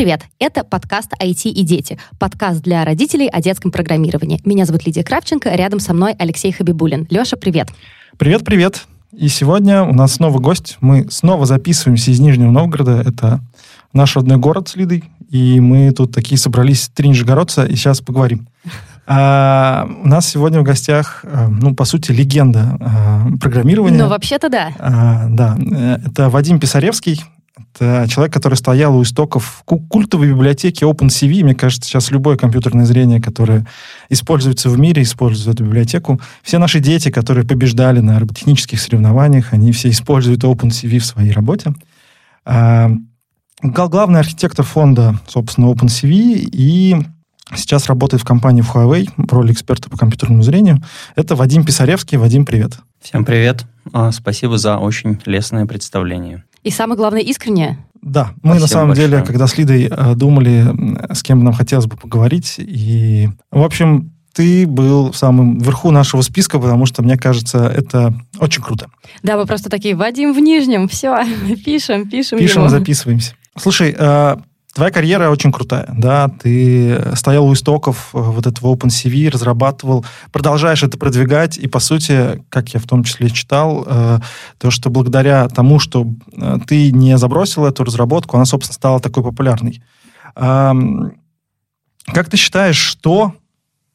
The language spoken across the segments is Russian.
привет! Это подкаст IT и дети. Подкаст для родителей о детском программировании. Меня зовут Лидия Кравченко, рядом со мной Алексей Хабибулин. Леша, привет! Привет, привет! И сегодня у нас снова гость. Мы снова записываемся из Нижнего Новгорода. Это наш родной город с Лидой. И мы тут такие собрались три нижегородца, и сейчас поговорим. А, у нас сегодня в гостях, э, ну, по сути, легенда а, программирования. Ну, вообще-то да. А, да. Э, это Вадим Писаревский. Это человек, который стоял у истоков культовой библиотеки OpenCV. Мне кажется, сейчас любое компьютерное зрение, которое используется в мире, использует эту библиотеку. Все наши дети, которые побеждали на роботехнических соревнованиях, они все используют OpenCV в своей работе. Главный архитектор фонда, собственно, OpenCV, и сейчас работает в компании в Huawei в роли эксперта по компьютерному зрению. Это Вадим Писаревский. Вадим, привет. Всем привет. А, спасибо за очень лестное представление. И самое главное, искреннее. Да, мы Спасибо на самом большое. деле, когда с Лидой э, думали, с кем нам хотелось бы поговорить, и, в общем, ты был в самом верху нашего списка, потому что, мне кажется, это очень круто. Да, вы просто такие, Вадим в Нижнем, все, пишем, пишем Пишем его. записываемся. Слушай, э, твоя карьера очень крутая, да, ты стоял у истоков э, вот этого OpenCV, разрабатывал, продолжаешь это продвигать, и, по сути, как я в том числе читал, э, то, что благодаря тому, что ты не забросил эту разработку, она, собственно, стала такой популярной. Как ты считаешь, что,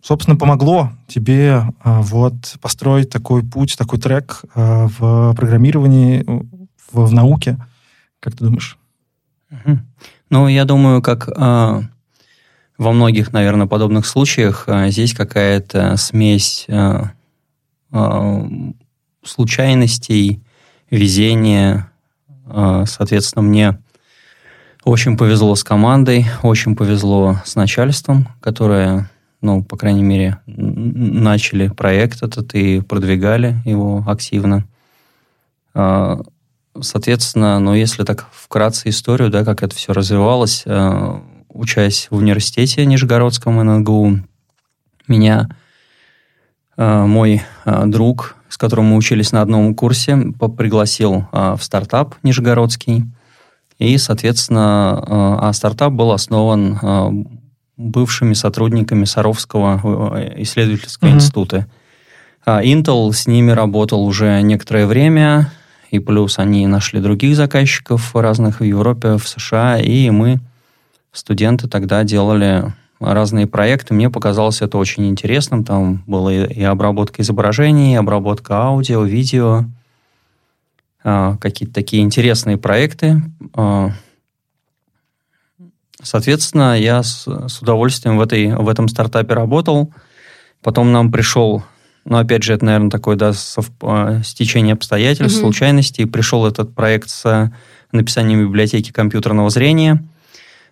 собственно, помогло тебе вот построить такой путь, такой трек в программировании, в, в науке? Как ты думаешь? Ну, я думаю, как э, во многих, наверное, подобных случаях, э, здесь какая-то смесь э, э, случайностей, везения. Э, соответственно, мне очень повезло с командой, очень повезло с начальством, которое, ну, по крайней мере, начали проект этот и продвигали его активно. Соответственно, ну, если так вкратце историю, да, как это все развивалось, э, учась в университете Нижегородском ННГУ, меня э, мой э, друг, с которым мы учились на одном курсе, пригласил э, в стартап Нижегородский. И, соответственно, э, а стартап был основан э, бывшими сотрудниками Саровского э, исследовательского mm-hmm. института. А Intel с ними работал уже некоторое время, и плюс они нашли других заказчиков разных в Европе, в США, и мы, студенты, тогда делали разные проекты. Мне показалось это очень интересным. Там была и обработка изображений, и обработка аудио, видео, а, какие-то такие интересные проекты. А, соответственно, я с, с удовольствием в, этой, в этом стартапе работал. Потом нам пришел но опять же, это, наверное, такое да, сов... А, стечение обстоятельств, угу. случайностей. Пришел этот проект с написанием библиотеки компьютерного зрения.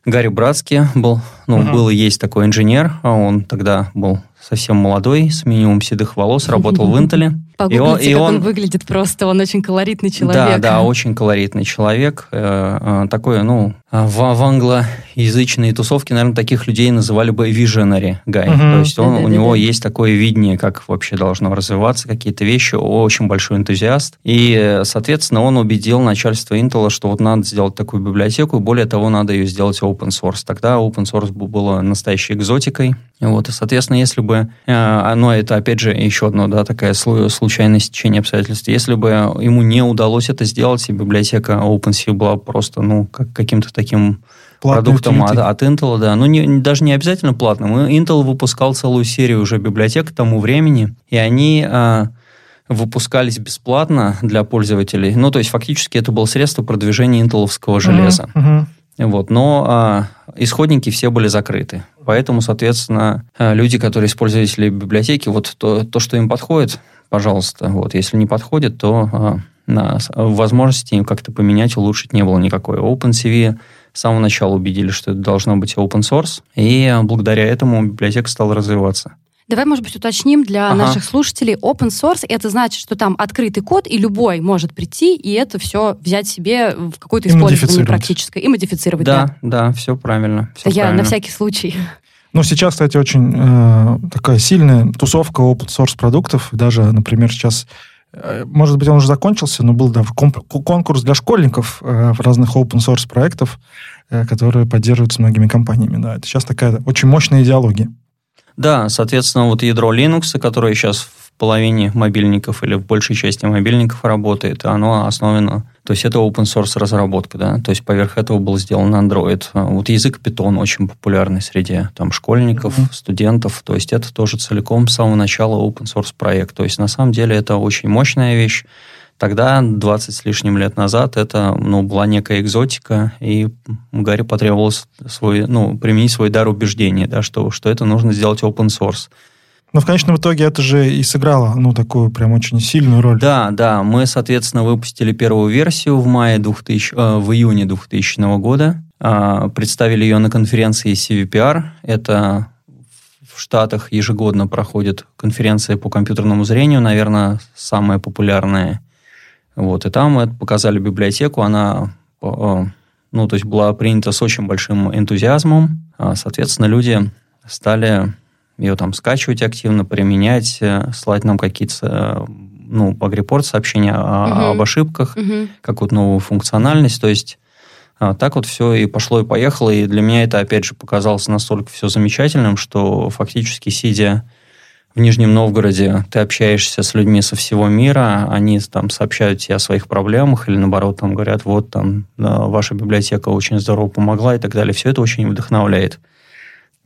Гарри Братский был, ну, угу. был и есть такой инженер, а он тогда был совсем молодой, с минимум седых волос, работал в Интеле. Погуглите, и он, и как он, он выглядит просто, он очень колоритный человек. Да, да, очень колоритный человек. Э, э, такой, ну, в, в англоязычной тусовке, наверное, таких людей называли бы visionary guy. Угу. То есть он, да, у да, него да. есть такое видение, как вообще должно развиваться какие-то вещи, очень большой энтузиаст. И, соответственно, он убедил начальство Intel, что вот надо сделать такую библиотеку, и более того, надо ее сделать open source. Тогда open source было настоящей экзотикой. Вот, и, соответственно, если бы, э, ну, это, опять же, еще одно, да, такая случайное стечение обстоятельств, если бы ему не удалось это сделать, и библиотека OpenSea была просто, ну, как, каким-то таким Платный продуктом от, от Intel, да, ну, не, даже не обязательно платным. Intel выпускал целую серию уже библиотек к тому времени, и они... А, выпускались бесплатно для пользователей. Ну, то есть, фактически, это было средство продвижения интеловского железа. Uh-huh, uh-huh. Вот, но а, исходники все были закрыты. Поэтому, соответственно, а, люди, которые использовали библиотеки, вот то, то, что им подходит, пожалуйста. Вот, если не подходит, то а, на, возможности как-то поменять, улучшить не было никакой. OpenCV с самого начала убедили, что это должно быть open source, и благодаря этому библиотека стала развиваться. Давай, может быть, уточним для ага. наших слушателей. Open source — это значит, что там открытый код, и любой может прийти и это все взять себе в какое-то использование практическое и модифицировать. Да, да, да все правильно. Все Я правильно. на всякий случай. Ну, сейчас, кстати, очень э, такая сильная тусовка open source продуктов. Даже, например, сейчас э, может быть, он уже закончился, но был да, конкурс для школьников э, в разных open source проектов. э, которые поддерживаются многими компаниями. Да, это сейчас такая очень мощная идеология. Да, соответственно, вот ядро Linux, которое сейчас в половине мобильников или в большей части мобильников работает, оно основано, то есть это open source разработка, да, то есть поверх этого был сделан Android. Вот язык Python очень популярный среди там школьников, mm-hmm. студентов, то есть это тоже целиком с самого начала open source проект. То есть на самом деле это очень мощная вещь. Тогда, 20 с лишним лет назад, это ну, была некая экзотика, и Гарри потребовалось свой, ну, применить свой дар убеждения, да, что, что это нужно сделать open source. Но в конечном итоге это же и сыграло, ну, такую прям очень сильную роль. Да, да. Мы, соответственно, выпустили первую версию в мае 2000, э, в июне 2000 года. Э, представили ее на конференции CVPR. Это в Штатах ежегодно проходит конференция по компьютерному зрению, наверное, самая популярная вот, и там мы показали библиотеку, она э, ну, то есть была принята с очень большим энтузиазмом. А, соответственно, люди стали ее там скачивать активно, применять, э, слать нам какие-то ну, погрепорт сообщения uh-huh. об ошибках, uh-huh. какую-то новую функциональность. То есть а, так вот все и пошло и поехало. И для меня это, опять же, показалось настолько все замечательным, что фактически сидя в Нижнем Новгороде ты общаешься с людьми со всего мира, они там сообщают тебе о своих проблемах или наоборот там говорят, вот там ваша библиотека очень здорово помогла и так далее. Все это очень вдохновляет.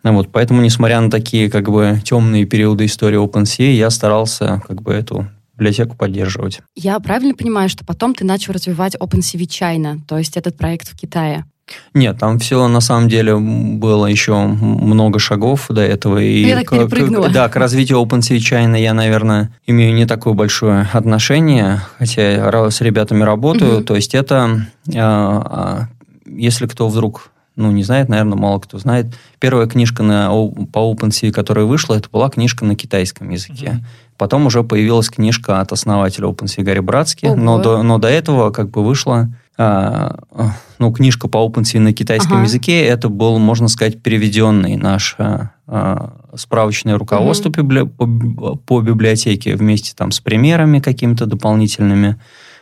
Ну вот, поэтому, несмотря на такие как бы темные периоды истории OpenSea, я старался как бы эту библиотеку поддерживать. Я правильно понимаю, что потом ты начал развивать OpenCV China, то есть этот проект в Китае? Нет, там все на самом деле было еще много шагов до этого. И я так к, к, да, к развитию OpenSea China я, наверное, имею не такое большое отношение, хотя я с ребятами работаю. Угу. То есть это, а, если кто вдруг ну, не знает, наверное, мало кто знает. Первая книжка на, по OpenSea, которая вышла, это была книжка на китайском языке. Mm-hmm. Потом уже появилась книжка от основателя OpenSea Гарри Братски, но до, но до этого как бы вышла а, ну, книжка по OpenSea на китайском ага. языке, это был, можно сказать, переведенный наш а, а, справочное руководство угу. библи... по, по библиотеке вместе там с примерами какими-то дополнительными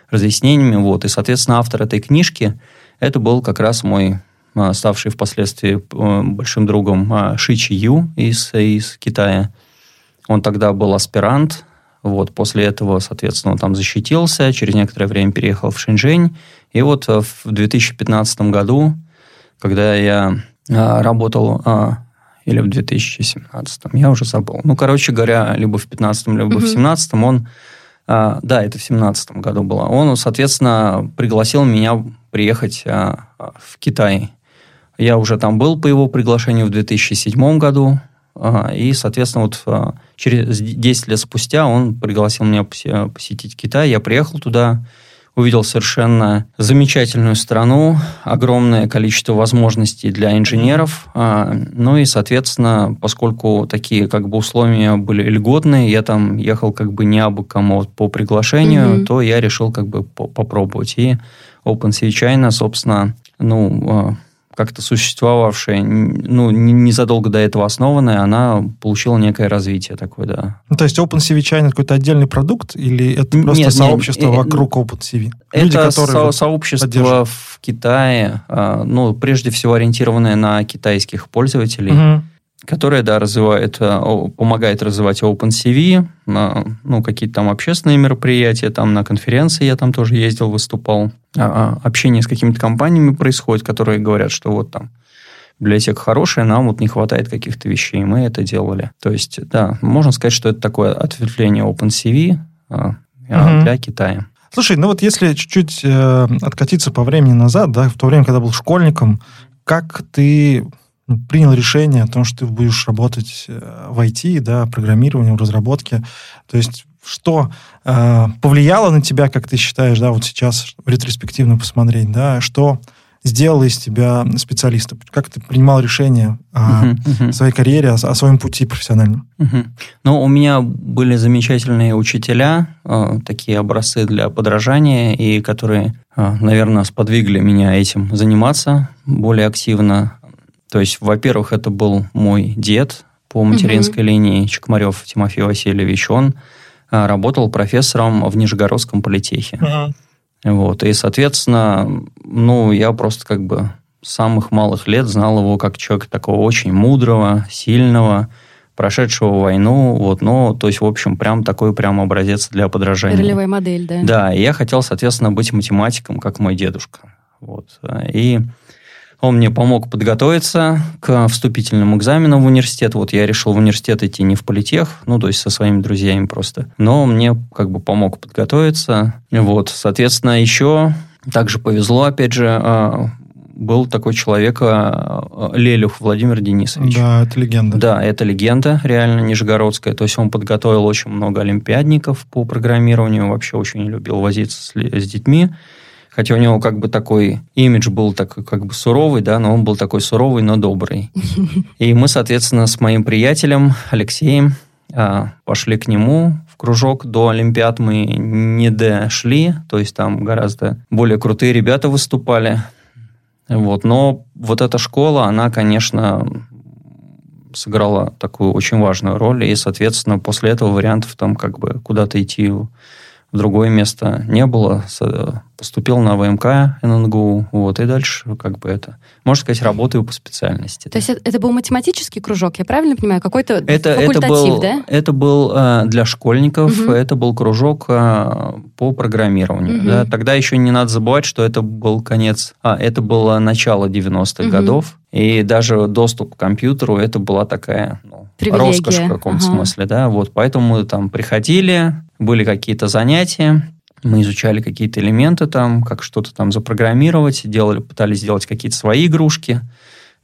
разъяснениями. Вот. И, соответственно, автор этой книжки, это был как раз мой ставший впоследствии большим другом Шичи Ю из, из Китая. Он тогда был аспирант, вот, после этого, соответственно, он там защитился, через некоторое время переехал в Шэньчжэнь, и вот э, в 2015 году, когда я а, работал, а, или в 2017, я уже забыл. Ну, короче говоря, либо в 2015, либо mm-hmm. в 2017 он, да, это в 2017 году было, он, соответственно, пригласил меня приехать в Китай. Я уже там был по его приглашению в 2007 году, и, соответственно, вот через 10 лет спустя он пригласил меня посетить Китай. Я приехал туда, увидел совершенно замечательную страну, огромное количество возможностей для инженеров. А, ну и, соответственно, поскольку такие как бы условия были льготные, я там ехал как бы не абы кому по приглашению, mm-hmm. то я решил как бы попробовать. И OpenSea China, собственно, ну, а, как-то существовавшая, ну, незадолго до этого основанная, она получила некое развитие такое, да. Ну, то есть OpenCV China какой-то отдельный продукт или это просто нет, сообщество нет, вокруг OpenCV? Люди, это со- сообщество в Китае, а, ну, прежде всего ориентированное на китайских пользователей. Угу которая, да, развивает, э, помогает развивать OpenCV, ну, какие-то там общественные мероприятия, там на конференции я там тоже ездил, выступал. А, а, общение с какими-то компаниями происходит, которые говорят, что вот там библиотека хорошая, нам вот не хватает каких-то вещей, мы это делали. То есть, да, можно сказать, что это такое ответвление OpenCV угу. для Китая. Слушай, ну вот если чуть-чуть э, откатиться по времени назад, да, в то время, когда был школьником, как ты принял решение о том, что ты будешь работать э, в IT, да, программировании, в разработке. То есть что э, повлияло на тебя, как ты считаешь, да, вот сейчас ретроспективно посмотреть, да, что сделало из тебя специалиста? Как ты принимал решение о uh-huh, uh-huh. своей карьере, о, о своем пути профессиональном? Uh-huh. Ну, у меня были замечательные учителя, э, такие образцы для подражания, и которые, э, наверное, сподвигли меня этим заниматься более активно. То есть, во-первых, это был мой дед по материнской угу. линии, Чекмарев Тимофей Васильевич. Он а, работал профессором в Нижегородском политехе. Угу. Вот, и, соответственно, ну, я просто как бы самых малых лет знал его как человека такого очень мудрого, сильного, прошедшего войну, вот, но, то есть, в общем, прям такой прям образец для подражания. Ролевая модель, да. Да, и я хотел, соответственно, быть математиком, как мой дедушка. Вот. И он мне помог подготовиться к вступительным экзаменам в университет. Вот я решил в университет идти не в политех, ну, то есть со своими друзьями просто. Но он мне как бы помог подготовиться. Вот, соответственно, еще также повезло, опять же, а, был такой человек а, Лелюх Владимир Денисович. Да, это легенда. Да, это легенда, реально, нижегородская. То есть он подготовил очень много олимпиадников по программированию, вообще очень любил возиться с, с детьми. Хотя у него как бы такой имидж был такой как бы суровый, да, но он был такой суровый, но добрый. И мы, соответственно, с моим приятелем Алексеем а, пошли к нему в кружок. До Олимпиад мы не дошли, то есть там гораздо более крутые ребята выступали. Вот. Но вот эта школа, она, конечно, сыграла такую очень важную роль, и, соответственно, после этого вариантов там как бы куда-то идти в другое место не было. Поступил на ВМК ННГУ, вот, и дальше как бы это, можно сказать, работаю по специальности. То да. есть это был математический кружок, я правильно понимаю? Какой-то это, факультатив, это был, да? Это был э, для школьников, угу. это был кружок э, по программированию. Угу. Да? Тогда еще не надо забывать, что это был конец, а, это было начало 90-х угу. годов, и даже доступ к компьютеру, это была такая ну, роскошь в каком-то ага. смысле, да, вот, поэтому мы там приходили, были какие-то занятия, мы изучали какие-то элементы там, как что-то там запрограммировать, делали, пытались сделать какие-то свои игрушки.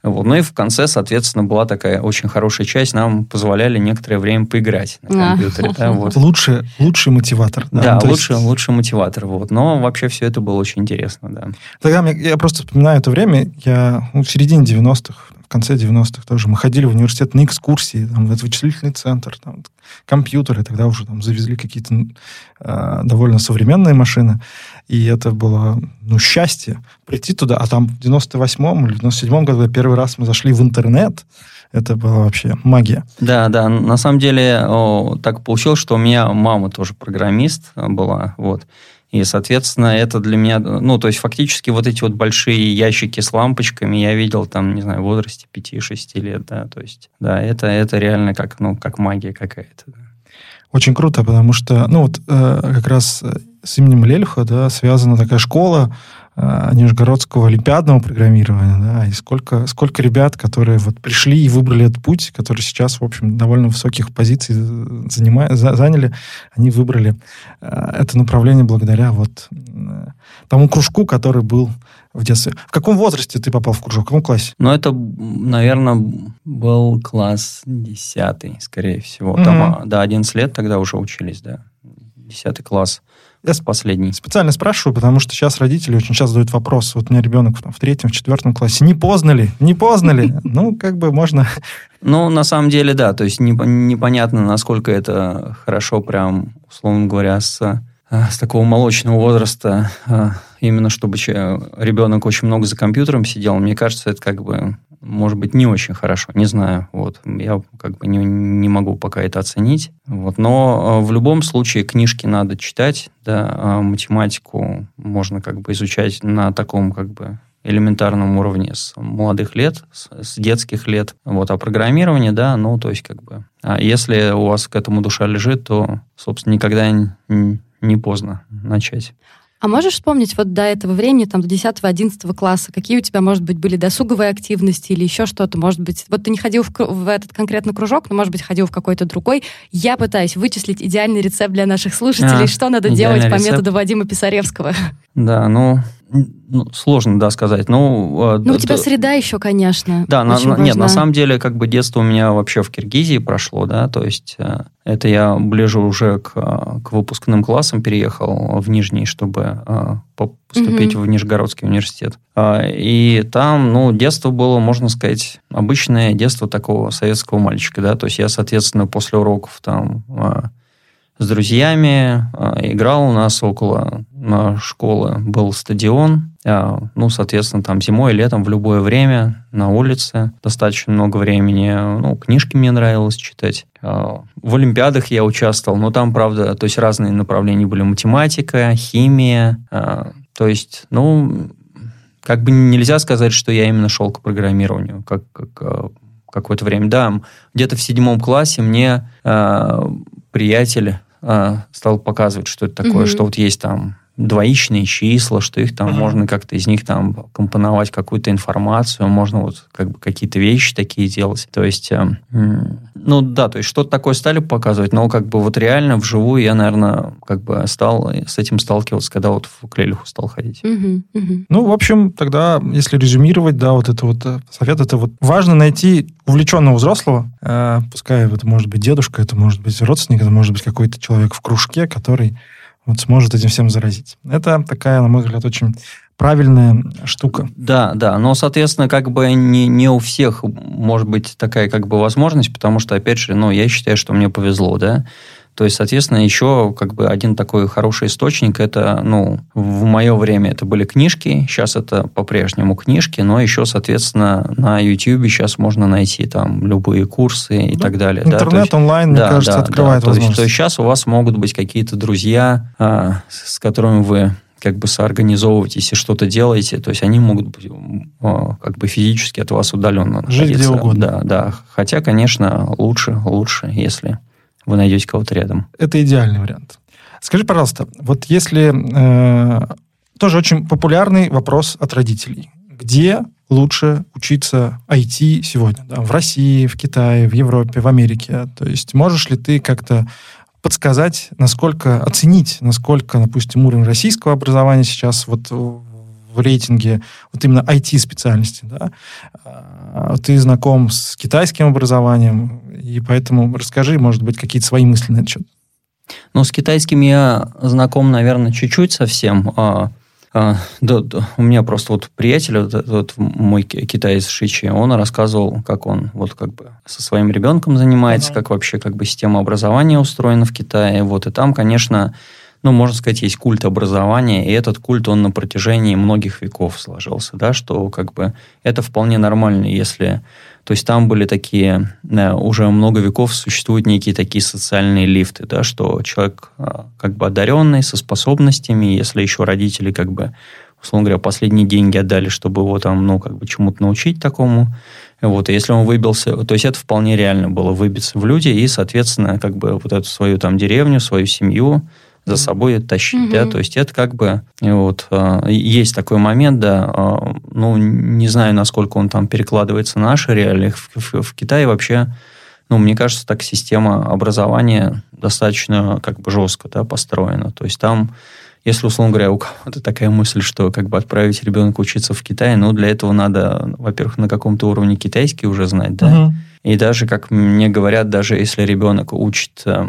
Вот. Ну и в конце, соответственно, была такая очень хорошая часть, нам позволяли некоторое время поиграть на компьютере. А. Да, вот. лучший, лучший мотиватор. Да, да лучший, есть... лучший мотиватор. Вот. Но вообще все это было очень интересно. Да. Тогда я просто вспоминаю это время, я ну, в середине 90-х, конце 90-х тоже. Мы ходили в университет на экскурсии, там, в этот вычислительный центр, там, компьютеры, тогда уже там завезли какие-то э, довольно современные машины. И это было, ну, счастье прийти туда. А там в 98-м или 97-м году первый раз мы зашли в интернет, это была вообще магия. Да, да. На самом деле о, так получилось, что у меня мама тоже программист была, вот. И, соответственно, это для меня, ну, то есть фактически вот эти вот большие ящики с лампочками я видел там, не знаю, в возрасте 5-6 лет, да, то есть, да, это, это реально как, ну, как магия какая-то. Очень круто, потому что, ну, вот э, как раз с именем Лельха, да, связана такая школа, Нижегородского олимпиадного программирования, да, и сколько, сколько ребят, которые вот пришли и выбрали этот путь, которые сейчас, в общем, довольно высоких позиций занимают, заняли, они выбрали э, это направление благодаря вот э, тому кружку, который был в детстве. В каком возрасте ты попал в кружок? В каком классе? Ну, это, наверное, был класс десятый, скорее всего. Mm-hmm. Там, а, да, 11 лет тогда уже учились, да. Десятый класс. Я последний. Специально спрашиваю, потому что сейчас родители очень часто задают вопрос. Вот у меня ребенок там, в третьем, в четвертом классе. Не поздно ли? Не поздно ли? Ну, как бы можно... Ну, на самом деле, да. То есть непонятно, насколько это хорошо прям, условно говоря, с, э, с такого молочного возраста, э, именно чтобы ребенок очень много за компьютером сидел. Мне кажется, это как бы может быть, не очень хорошо, не знаю. Вот, я как бы не, не могу пока это оценить. Вот, но э, в любом случае книжки надо читать, да, а математику можно как бы изучать на таком как бы элементарном уровне с молодых лет, с, с детских лет. Вот, а программирование, да, ну, то есть как бы... А если у вас к этому душа лежит, то, собственно, никогда не, не поздно начать. А можешь вспомнить вот до этого времени, там, до 10-11 класса, какие у тебя, может быть, были досуговые активности или еще что-то, может быть, вот ты не ходил в, в этот конкретно кружок, но, может быть, ходил в какой-то другой. Я пытаюсь вычислить идеальный рецепт для наших слушателей, а, что надо делать по рецепт. методу Вадима Писаревского. Да, ну, ну, сложно, да, сказать. Ну, ну у тебя среда еще, конечно. Да, на, на, нет, на самом деле, как бы детство у меня вообще в Киргизии прошло, да, то есть э, это я ближе уже к, к выпускным классам переехал в Нижний, чтобы э, поступить угу. в Нижегородский университет. А, и там, ну, детство было, можно сказать, обычное детство такого советского мальчика, да, то есть я, соответственно, после уроков там э, с друзьями, а, играл у нас около школы, был стадион, а, ну, соответственно, там зимой летом в любое время на улице достаточно много времени, ну, книжки мне нравилось читать. А, в Олимпиадах я участвовал, но там, правда, то есть разные направления были, математика, химия, то есть, ну, как бы нельзя сказать, что я именно шел к программированию, как, как какое-то время. Да, где-то в седьмом классе мне приятель э, стал показывать, что это такое, mm-hmm. что вот есть там двоичные числа, что их там uh-huh. можно как-то из них там компоновать какую-то информацию, можно вот как бы какие-то вещи такие делать. То есть, э, ну да, то есть что-то такое стали показывать, но как бы вот реально вживую я, наверное, как бы стал с этим сталкиваться, когда вот в Клелиху стал ходить. Uh-huh. Uh-huh. Ну, в общем, тогда, если резюмировать, да, вот это вот э, совет, это вот важно найти увлеченного взрослого, э, пускай это может быть дедушка, это может быть родственник, это может быть какой-то человек в кружке, который вот сможет этим всем заразить. Это такая, на мой взгляд, очень правильная штука. Да, да, но, соответственно, как бы не, не у всех может быть такая как бы возможность, потому что, опять же, ну, я считаю, что мне повезло, да, то есть, соответственно, еще как бы один такой хороший источник, это, ну, в мое время это были книжки, сейчас это по-прежнему книжки, но еще, соответственно, на YouTube сейчас можно найти там любые курсы и да. так далее. Интернет, да? есть, онлайн, да, мне кажется, да, открывает да. возможности. То есть, то есть сейчас у вас могут быть какие-то друзья, а, с которыми вы как бы соорганизовываетесь и что-то делаете, то есть они могут быть как бы физически от вас удаленно Жить находиться. где угодно. Да, да. Хотя, конечно, лучше, лучше, если вы найдете кого-то рядом. Это идеальный вариант. Скажи, пожалуйста, вот если... Э, тоже очень популярный вопрос от родителей. Где лучше учиться IT сегодня? Да? В России, в Китае, в Европе, в Америке? То есть можешь ли ты как-то подсказать, насколько оценить, насколько, допустим, уровень российского образования сейчас вот в рейтинге вот именно IT-специальности, да, ты знаком с китайским образованием, и поэтому расскажи, может быть, какие-то свои мысли на этот счет. Ну, с китайским я знаком, наверное, чуть-чуть совсем. А, а, да, да, у меня просто вот приятель, вот, вот мой китаец Шичи, он рассказывал, как он вот как бы со своим ребенком занимается, uh-huh. как вообще как бы система образования устроена в Китае. Вот, и там, конечно, ну, можно сказать, есть культ образования, и этот культ, он на протяжении многих веков сложился, да, что как бы это вполне нормально, если... То есть там были такие, да, уже много веков существуют некие такие социальные лифты, да, что человек а, как бы одаренный, со способностями, если еще родители как бы условно говоря, последние деньги отдали, чтобы его там, ну, как бы чему-то научить такому. Вот, и если он выбился, то есть это вполне реально было выбиться в люди и, соответственно, как бы вот эту свою там деревню, свою семью, за собой тащить, угу. да, то есть это как бы вот а, есть такой момент, да, а, ну не знаю, насколько он там перекладывается на наши реалии. В, в, в Китае вообще, ну мне кажется, так система образования достаточно как бы жестко, да, построена, то есть там если, условно говоря, у кого-то такая мысль, что как бы отправить ребенка учиться в Китай, ну, для этого надо, во-первых, на каком-то уровне китайский уже знать, да, угу. И даже, как мне говорят, даже если ребенок учит э,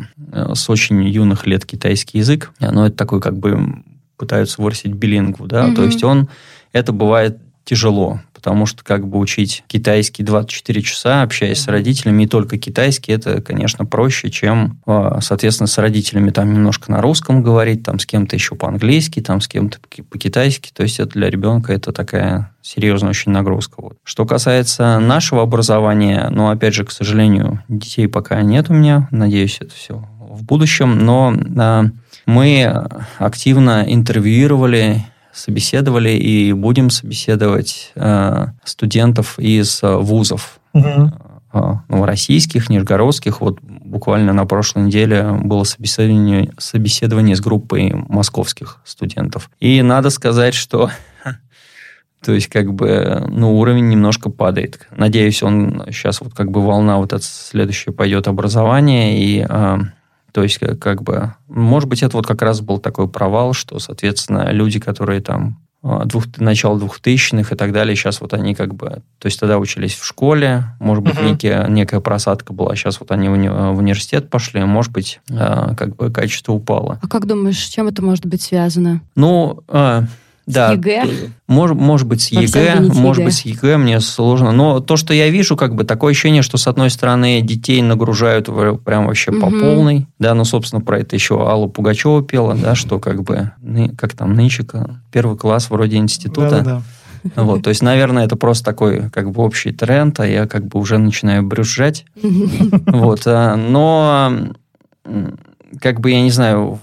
с очень юных лет китайский язык, ну, это такой как бы пытаются вырастить билингву, да, mm-hmm. то есть он, это бывает тяжело, потому что как бы учить китайский 24 часа, общаясь с родителями, и только китайский, это, конечно, проще, чем, а, соответственно, с родителями там немножко на русском говорить, там с кем-то еще по-английски, там с кем-то по-китайски, то есть это для ребенка это такая серьезная очень нагрузка. Вот. Что касается нашего образования, ну, опять же, к сожалению, детей пока нет у меня, надеюсь, это все в будущем, но а, мы активно интервьюировали собеседовали и будем собеседовать э, студентов из э, вузов. Угу. Ну, российских, нижегородских. Вот буквально на прошлой неделе было собеседование, собеседование с группой московских студентов. И надо сказать, что то есть, как бы, ну, уровень немножко падает. Надеюсь, он сейчас вот как бы волна вот эта следующая пойдет образование, и э, то есть, как бы, может быть, это вот как раз был такой провал, что, соответственно, люди, которые там а, двух, начало двухтысячных и так далее, сейчас вот они как бы, то есть тогда учились в школе, может быть, uh-huh. некие, некая просадка была, сейчас вот они в, уни- в университет пошли, может быть, э, как бы качество упало. А как думаешь, с чем это может быть связано? Ну, э, да. С ЕГЭ? Может, может быть, с ЕГЭ, может ЕГЭ. быть, с ЕГЭ мне сложно. Но то, что я вижу, как бы такое ощущение, что, с одной стороны, детей нагружают прям вообще угу. по полной. Да, ну, собственно, про это еще Алла Пугачева пела, да, что как бы, как там, нынче первый класс вроде института. Да, да. Вот, то есть, наверное, это просто такой как бы общий тренд, а я как бы уже начинаю брюзжать. Вот, а, но как бы, я не знаю,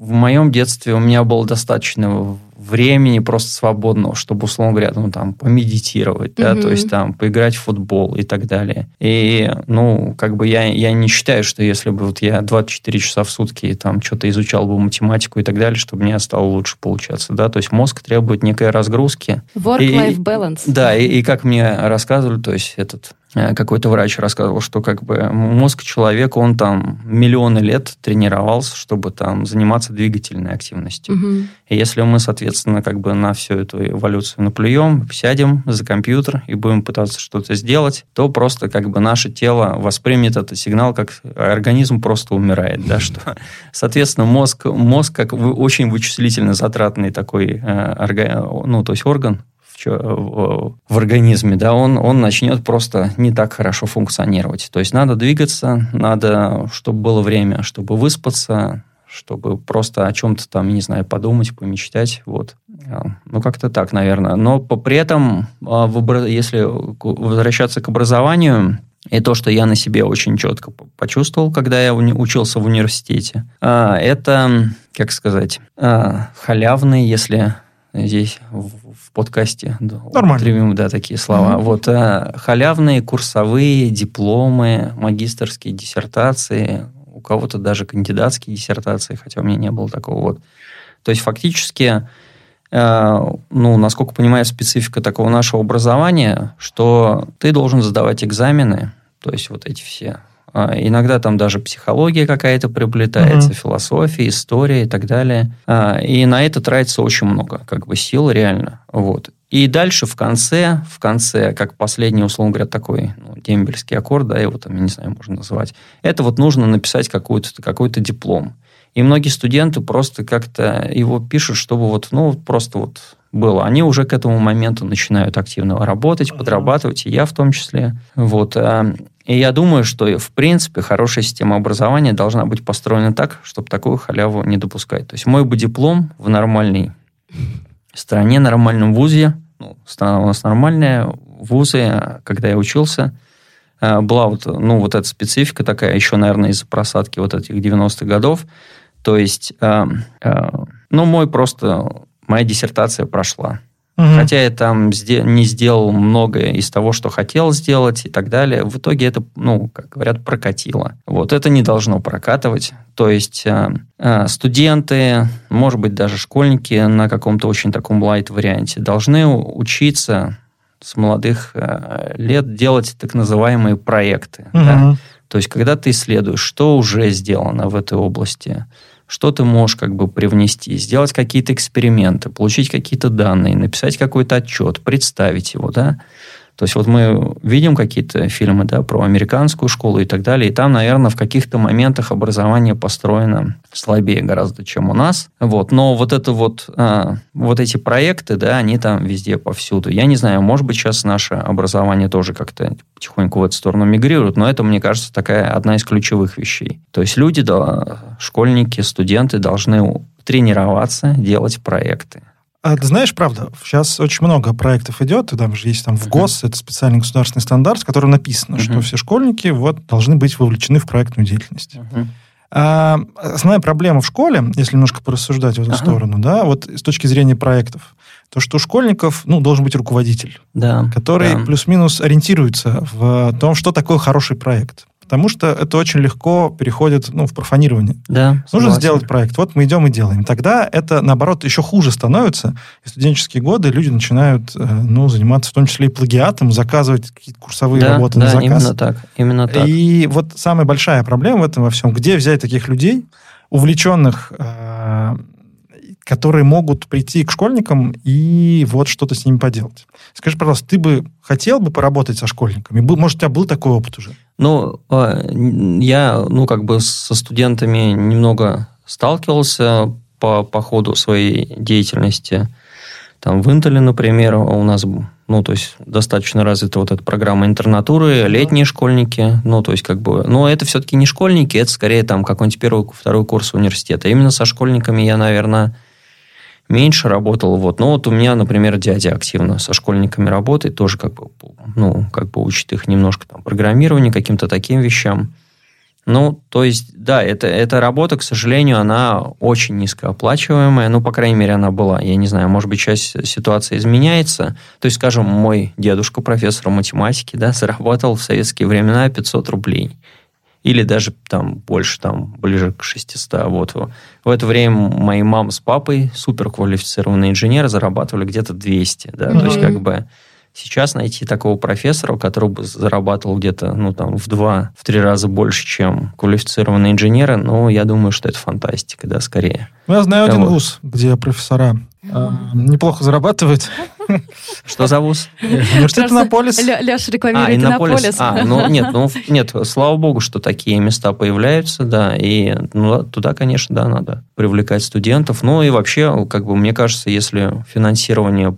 в моем детстве у меня было достаточно времени просто свободного, чтобы, условно говоря, ну, там, помедитировать, mm-hmm. да, то есть там поиграть в футбол и так далее. И, ну, как бы я, я не считаю, что если бы вот я 24 часа в сутки там что-то изучал бы математику и так далее, чтобы мне стало лучше получаться, да, то есть мозг требует некой разгрузки. Work-life balance. Да, и, и как мне рассказывали, то есть этот Э, какой-то врач рассказывал, что как бы мозг человека, он там миллионы лет тренировался, чтобы там заниматься двигательной активностью. Угу. И если мы, соответственно, как бы на всю эту эволюцию наплюем, сядем за компьютер и будем пытаться что-то сделать, то просто как бы наше тело воспримет этот сигнал, как организм просто умирает, да, что, соответственно, мозг, мозг как очень вычислительно затратный такой, э, ну, то есть орган, в организме, да, он, он начнет просто не так хорошо функционировать. То есть надо двигаться, надо, чтобы было время, чтобы выспаться, чтобы просто о чем-то там, не знаю, подумать, помечтать, вот. А, ну, как-то так, наверное. Но при этом, а, если возвращаться к образованию, и то, что я на себе очень четко почувствовал, когда я учился в университете, а, это, как сказать, халявный, если здесь в подкасте да, употребим да, такие слова. Mm-hmm. Вот халявные курсовые дипломы, магистрские диссертации, кого-то даже кандидатские диссертации, хотя у меня не было такого. Вот. То есть фактически, э, ну, насколько понимаю, специфика такого нашего образования, что ты должен сдавать экзамены, то есть вот эти все иногда там даже психология какая-то приплетается, угу. философия, история и так далее. А, и на это тратится очень много как бы сил реально. Вот. И дальше в конце, в конце, как последний, условно говоря, такой ну, дембельский аккорд, да, его там, я не знаю, можно назвать, это вот нужно написать какой-то какой диплом. И многие студенты просто как-то его пишут, чтобы вот, ну, просто вот было. Они уже к этому моменту начинают активно работать, подрабатывать, и я в том числе. Вот. И я думаю, что, в принципе, хорошая система образования должна быть построена так, чтобы такую халяву не допускать. То есть мой бы диплом в нормальной стране, нормальном вузе, ну, страна у нас нормальная, вузы, когда я учился, а, была вот, ну, вот эта специфика такая, еще, наверное, из-за просадки вот этих 90-х годов. То есть, э, э, ну, мой просто моя диссертация прошла. Угу. Хотя я там не сделал многое из того, что хотел сделать и так далее. В итоге это, ну, как говорят, прокатило. Вот это не должно прокатывать. То есть э, э, студенты, может быть, даже школьники на каком-то очень таком лайт-варианте должны учиться с молодых э, лет делать так называемые проекты. Угу. Да? То есть когда ты исследуешь, что уже сделано в этой области, что ты можешь как бы привнести, сделать какие-то эксперименты, получить какие-то данные, написать какой-то отчет, представить его, да, то есть вот мы видим какие-то фильмы да, про американскую школу и так далее, и там, наверное, в каких-то моментах образование построено слабее гораздо, чем у нас. Вот. Но вот это вот, а, вот эти проекты, да, они там везде, повсюду. Я не знаю, может быть, сейчас наше образование тоже как-то потихоньку в эту сторону мигрирует, но это, мне кажется, такая одна из ключевых вещей. То есть люди, да, школьники, студенты должны тренироваться, делать проекты. А ты знаешь, правда, сейчас очень много проектов идет, и там же есть там в ГОС, это специальный государственный стандарт, в котором написано, что все школьники вот должны быть вовлечены в проектную деятельность. А, основная проблема в школе, если немножко порассуждать в эту сторону, да, вот с точки зрения проектов, то что у школьников, ну, должен быть руководитель, да, который да. плюс-минус ориентируется в том, что такое хороший проект. Потому что это очень легко переходит ну, в профанирование. Да, Нужно сделать проект. Вот мы идем и делаем. Тогда это, наоборот, еще хуже становится. И в студенческие годы люди начинают э, ну, заниматься в том числе и плагиатом, заказывать какие-то курсовые да, работы да, на заказ. именно так, именно так. И вот самая большая проблема в этом во всем, где взять таких людей, увлеченных э, которые могут прийти к школьникам и вот что-то с ними поделать. Скажи, пожалуйста, ты бы хотел бы поработать со школьниками? Может, у тебя был такой опыт уже? Ну, а, я, ну, как бы со студентами немного сталкивался по, по ходу своей деятельности. Там в Интеле, например, у нас, ну, то есть достаточно развита вот эта программа интернатуры, летние школьники, ну, то есть как бы, но это все-таки не школьники, это скорее там какой-нибудь первый, второй курс университета. Именно со школьниками я, наверное, меньше работал. Вот. Но вот у меня, например, дядя активно со школьниками работает, тоже как бы, ну, как бы учит их немножко там программированию, каким-то таким вещам. Ну, то есть, да, это, эта работа, к сожалению, она очень низкооплачиваемая. Ну, по крайней мере, она была. Я не знаю, может быть, часть ситуации изменяется. То есть, скажем, мой дедушка, профессор математики, да, заработал в советские времена 500 рублей. Или даже там больше, там, ближе к 600. Вот. В это время мои мама с папой, суперквалифицированные инженеры, зарабатывали где-то 200. Да? Mm-hmm. То есть, как бы Сейчас найти такого профессора, который бы зарабатывал где-то, ну, там, в два, в три раза больше, чем квалифицированные инженеры, ну, я думаю, что это фантастика, да, скорее. Ну, я знаю один вот. вуз, где профессора э, неплохо зарабатывают. Что за вуз? Университет Иннополис. Леша рекламирует а, Иннополис. А, ну, нет, ну, нет, слава богу, что такие места появляются, да, и ну, туда, конечно, да, надо привлекать студентов. Ну, и вообще, как бы, мне кажется, если финансирование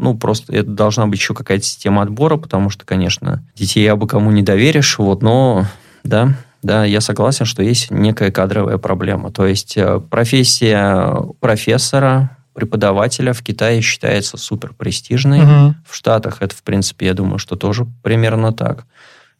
ну, просто это должна быть еще какая-то система отбора, потому что, конечно, детей я бы кому не доверишь, вот, но, да, да, я согласен, что есть некая кадровая проблема. То есть э, профессия профессора, преподавателя в Китае считается супер престижной. Угу. В Штатах это, в принципе, я думаю, что тоже примерно так.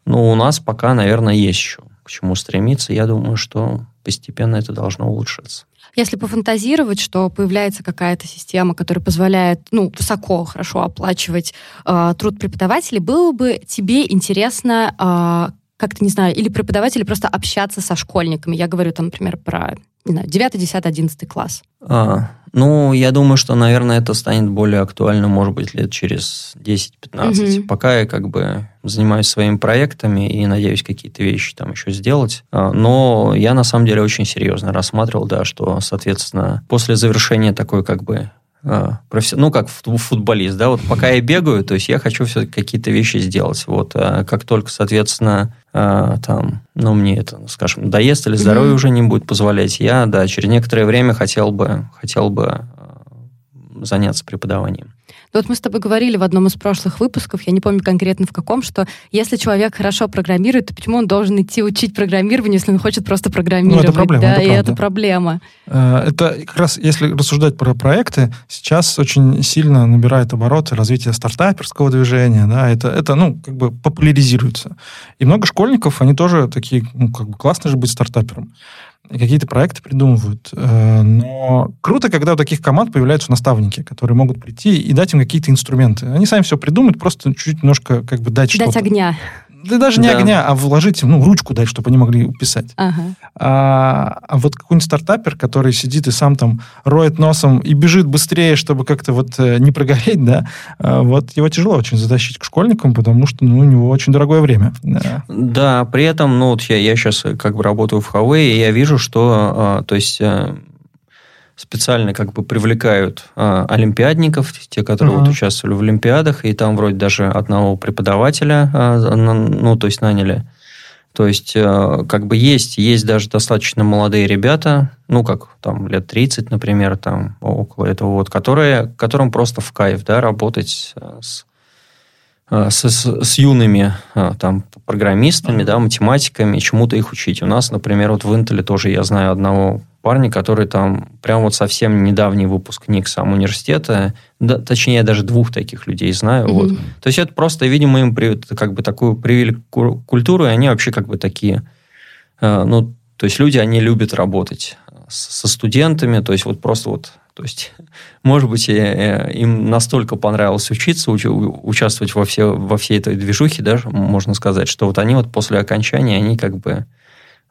Но у нас пока, наверное, есть еще к чему стремиться. Я думаю, что постепенно это должно улучшиться. Если пофантазировать, что появляется какая-то система, которая позволяет ну, высоко, хорошо оплачивать э, труд преподавателей, было бы тебе интересно э, как-то, не знаю, или преподаватель просто общаться со школьниками. Я говорю там, например, про не знаю, 9, 10, 11 класс. А, ну, я думаю, что, наверное, это станет более актуально, может быть, лет через 10-15. Угу. Пока я как бы занимаюсь своими проектами и надеюсь какие-то вещи там еще сделать. А, но я на самом деле очень серьезно рассматривал, да, что, соответственно, после завершения такой как бы. Ну, как футболист, да, вот пока я бегаю, то есть я хочу все-таки какие-то вещи сделать. Вот, а как только, соответственно, а, там, ну, мне это, скажем, доест или здоровье mm-hmm. уже не будет позволять, я, да, через некоторое время хотел бы, хотел бы а, заняться преподаванием. Но вот мы с тобой говорили в одном из прошлых выпусков, я не помню конкретно в каком, что если человек хорошо программирует, то почему он должен идти учить программированию, если он хочет просто программировать? Ну, это проблема. Да, это и это проблема. Э, это как раз, если рассуждать про проекты, сейчас очень сильно набирает обороты развитие стартаперского движения, да, это, это, ну, как бы популяризируется. И много школьников, они тоже такие, ну, как бы классно же быть стартапером какие-то проекты придумывают. Э, но круто, когда у таких команд появляются наставники, которые могут прийти и дать им какие-то инструменты. Они сами все придумают, просто чуть-чуть немножко как бы дать, дать что-то. Дать огня. Да даже не да. огня, а вложить ну, ручку дать, чтобы они могли писать. Ага. А, а вот какой-нибудь стартапер, который сидит и сам там роет носом и бежит быстрее, чтобы как-то вот э, не прогореть, да, а, вот его тяжело очень затащить к школьникам, потому что ну, у него очень дорогое время. Да, да при этом, ну, вот я, я сейчас как бы работаю в Huawei, и я вижу, что, а, то есть э, специально как бы привлекают а, олимпиадников, те, которые uh-huh. вот участвовали в олимпиадах, и там вроде даже одного преподавателя, а, ну, то есть наняли. То есть, а, как бы есть, есть даже достаточно молодые ребята, ну, как там лет 30, например, там около этого вот, которые, которым просто в кайф, да, работать с с, с, с юными там, программистами, да, математиками, чему-то их учить. У нас, например, вот в Intel тоже я знаю одного парня, который там прям вот совсем недавний выпускник сам университета, да, точнее, я даже двух таких людей знаю. Mm-hmm. Вот. То есть это просто, видимо, им при, как бы такую привили культуру, и они вообще как бы такие, э, ну, то есть люди, они любят работать со студентами, то есть вот просто вот, то есть, может быть, им настолько понравилось учиться, уч, участвовать во, все, во всей этой движухе, даже можно сказать, что вот они вот после окончания, они как бы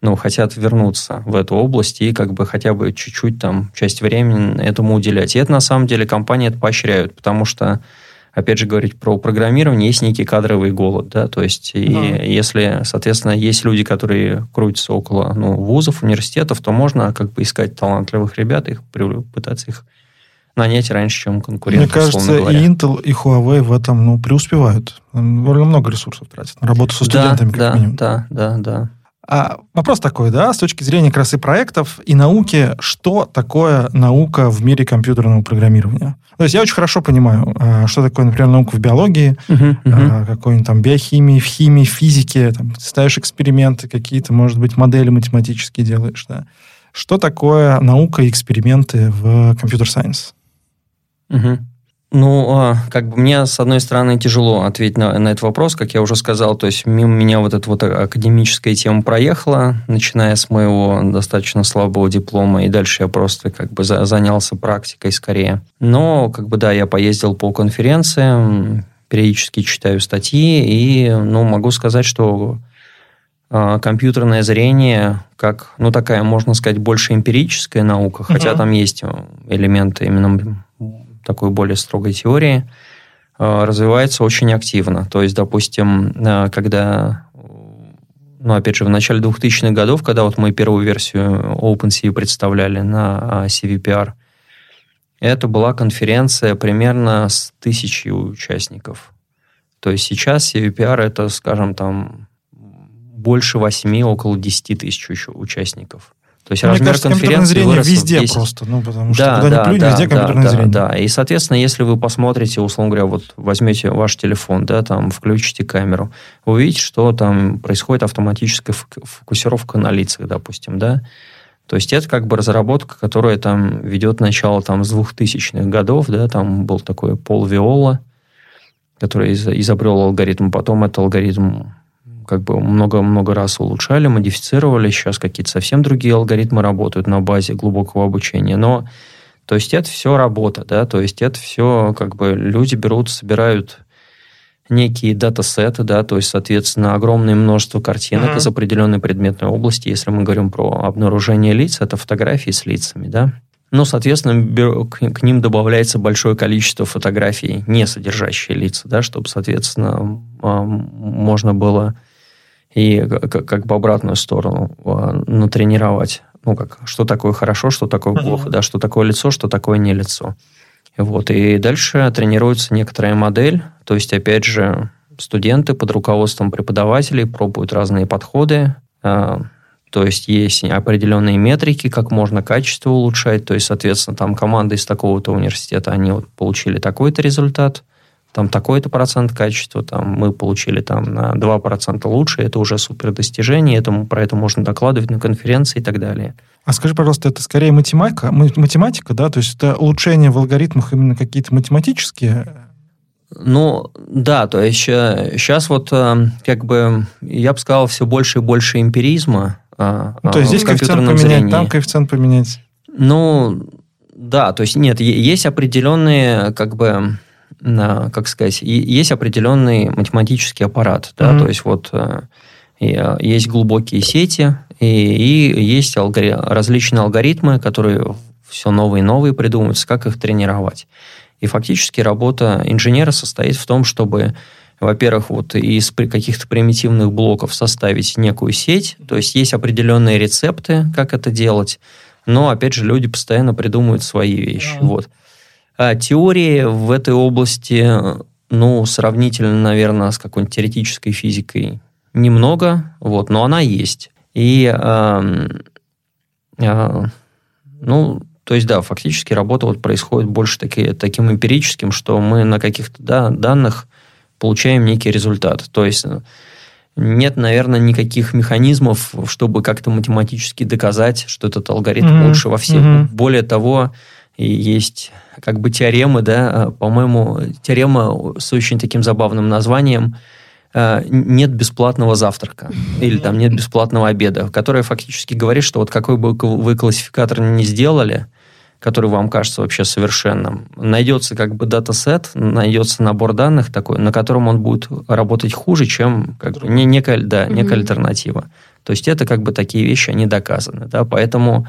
ну, хотят вернуться в эту область и как бы хотя бы чуть-чуть там часть времени этому уделять. И это на самом деле компании это поощряют, потому что опять же говорить про программирование, есть некий кадровый голод, да, то есть и да. если, соответственно, есть люди, которые крутятся около ну, вузов, университетов, то можно как бы искать талантливых ребят, их пытаться их нанять раньше, чем конкуренты. Мне кажется, и Intel, и Huawei в этом ну, преуспевают. Довольно много ресурсов тратят на работу со студентами, да, как да, минимум. Да, да, да. А вопрос такой, да, с точки зрения красы проектов и науки, что такое наука в мире компьютерного программирования? То есть я очень хорошо понимаю, а, что такое, например, наука в биологии, uh-huh, uh-huh. какой-нибудь там биохимии, в химии, в физике, там, ставишь эксперименты какие-то, может быть, модели математические делаешь, да. Что такое наука и эксперименты в компьютер-сайенс? Угу. Ну, а, как бы мне, с одной стороны, тяжело ответить на, на этот вопрос, как я уже сказал, то есть мимо меня вот эта вот академическая тема проехала, начиная с моего достаточно слабого диплома, и дальше я просто как бы за, занялся практикой скорее. Но, как бы, да, я поездил по конференциям, периодически читаю статьи, и, ну, могу сказать, что а, компьютерное зрение как, ну, такая, можно сказать, больше эмпирическая наука, хотя uh-huh. там есть элементы именно такой более строгой теории, э, развивается очень активно. То есть, допустим, э, когда, ну, опять же, в начале 2000-х годов, когда вот мы первую версию OpenCV представляли на CVPR, это была конференция примерно с тысячей участников. То есть сейчас CVPR это, скажем, там больше восьми, около десяти тысяч участников. То есть ну, размер кажется, конференции вырос везде просто, ну, потому что да, куда да, ни плюнь, да, везде да, компьютерное да, зрение. Да, и, соответственно, если вы посмотрите, условно говоря, вот возьмете ваш телефон, да, там, включите камеру, вы увидите, что там происходит автоматическая фокусировка на лицах, допустим, да, то есть это как бы разработка, которая там ведет начало там с 2000-х годов, да, там был такой Пол Виола, который изобрел алгоритм, потом этот алгоритм как бы много-много раз улучшали, модифицировали. Сейчас какие-то совсем другие алгоритмы работают на базе глубокого обучения. Но, то есть, это все работа, да, то есть, это все, как бы, люди берут, собирают некие датасеты, да, то есть, соответственно, огромное множество картинок mm-hmm. из определенной предметной области. Если мы говорим про обнаружение лиц, это фотографии с лицами, да. Ну, соответственно, к ним добавляется большое количество фотографий, не содержащие лица, да, чтобы, соответственно, а, можно было и как, бы обратную сторону а, натренировать. Ну, как, что такое хорошо, что такое uh-huh. плохо, да, что такое лицо, что такое не лицо. Вот, и дальше тренируется некоторая модель, то есть, опять же, студенты под руководством преподавателей пробуют разные подходы, а, то есть есть определенные метрики, как можно качество улучшать. То есть, соответственно, там команда из такого-то университета, они вот получили такой-то результат там такой-то процент качества, там мы получили там на 2% лучше, это уже супер достижение, этому, про это можно докладывать на конференции и так далее. А скажи, пожалуйста, это скорее математика, математика, да, то есть это улучшение в алгоритмах именно какие-то математические? Ну, да, то есть сейчас вот э, как бы, я бы сказал, все больше и больше эмпиризма э, ну, то есть здесь коэффициент поменять, зрении. там коэффициент поменять. Ну, да, то есть нет, есть определенные как бы как сказать, есть определенный математический аппарат, да, mm-hmm. то есть вот э, э, есть глубокие сети, и, и есть алгори... различные алгоритмы, которые все новые и новые придумываются, как их тренировать. И фактически работа инженера состоит в том, чтобы, во-первых, вот из каких-то примитивных блоков составить некую сеть, то есть есть определенные рецепты, как это делать, но, опять же, люди постоянно придумывают свои вещи. Mm-hmm. Вот. А теории в этой области, ну, сравнительно, наверное, с какой-нибудь теоретической физикой немного, вот, но она есть. И, э, э, ну, то есть, да, фактически работа вот происходит больше таки, таким эмпирическим, что мы на каких-то да, данных получаем некий результат. То есть нет, наверное, никаких механизмов, чтобы как-то математически доказать, что этот алгоритм mm-hmm. лучше во всех. Mm-hmm. Более того, есть как бы теоремы, да, а, по-моему, теорема с очень таким забавным названием а, «нет бесплатного завтрака» или там «нет бесплатного обеда», которая фактически говорит, что вот какой бы вы классификатор ни сделали, который вам кажется вообще совершенным, найдется как бы датасет, найдется набор данных такой, на котором он будет работать хуже, чем как бы, не, некая, да, некая mm-hmm. альтернатива. То есть это как бы такие вещи, они доказаны. Да? Поэтому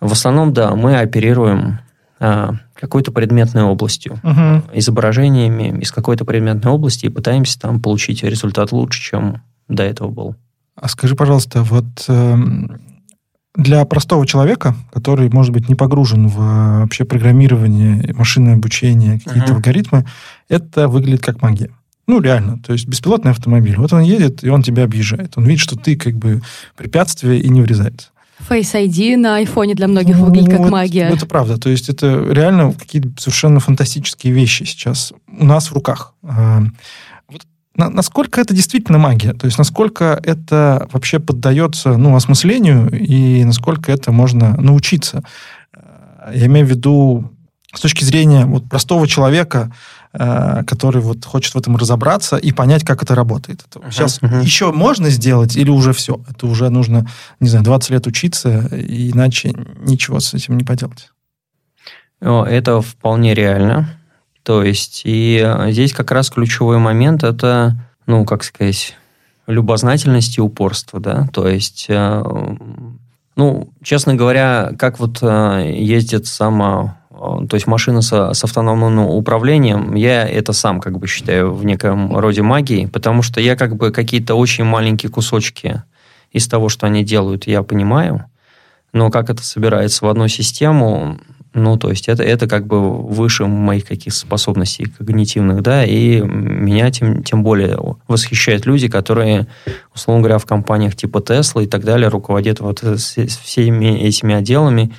в основном, да, мы оперируем а, какой-то предметной областью, угу. изображениями из какой-то предметной области и пытаемся там получить результат лучше, чем до этого был. А скажи, пожалуйста, вот э, для простого человека, который, может быть, не погружен в вообще программирование, машинное обучение, какие-то uh алгоритмы, это выглядит как магия. Ну, реально. То есть беспилотный автомобиль. Вот он едет, и он тебя объезжает. Он видит, что ты как бы препятствие и не врезается. Face ID на айфоне для многих ну, выглядит как вот, магия. Это правда. То есть это реально какие-то совершенно фантастические вещи сейчас у нас в руках. А, вот насколько это действительно магия? То есть насколько это вообще поддается ну, осмыслению и насколько это можно научиться? А, я имею в виду с точки зрения вот простого человека, который вот хочет в этом разобраться и понять, как это работает. Uh-huh, Сейчас uh-huh. еще можно сделать или уже все? Это уже нужно, не знаю, 20 лет учиться, иначе ничего с этим не поделать. Это вполне реально. То есть, и э, здесь как раз ключевой момент – это, ну, как сказать, любознательность и упорство, да, то есть, э, ну, честно говоря, как вот э, ездит сама, то есть машина с, с автономным управлением, я это сам как бы считаю в неком роде магии, потому что я как бы какие-то очень маленькие кусочки из того, что они делают, я понимаю, но как это собирается в одну систему, ну, то есть это, это как бы выше моих каких способностей когнитивных, да, и меня тем, тем более восхищают люди, которые, условно говоря, в компаниях типа Tesla и так далее руководят вот всеми этими отделами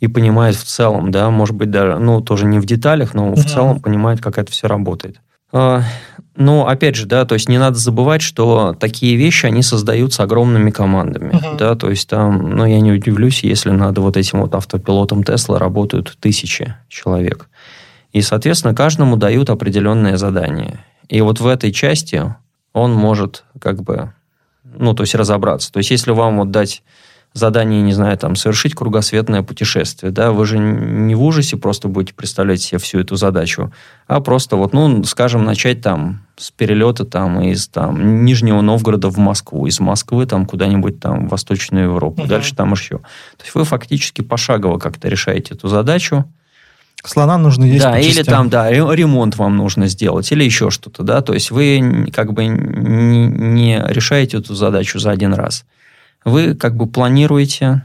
и понимают в целом, да, может быть, даже, ну, тоже не в деталях, но в целом понимают, как это все работает. А, ну, опять же, да, то есть не надо забывать, что такие вещи, они создаются огромными командами, uh-huh. да, то есть там, ну, я не удивлюсь, если над вот этим вот автопилотом Тесла работают тысячи человек. И, соответственно, каждому дают определенное задание. И вот в этой части он может как бы, ну, то есть разобраться. То есть если вам вот дать задание, не знаю, там, совершить кругосветное путешествие, да, вы же не в ужасе просто будете представлять себе всю эту задачу, а просто вот, ну, скажем, начать там с перелета там из там Нижнего Новгорода в Москву, из Москвы там куда-нибудь там в Восточную Европу, угу. дальше там еще. То есть вы фактически пошагово как-то решаете эту задачу, Слона нужно есть Да, или там, да, ремонт вам нужно сделать, или еще что-то, да, то есть вы как бы не решаете эту задачу за один раз вы как бы планируете,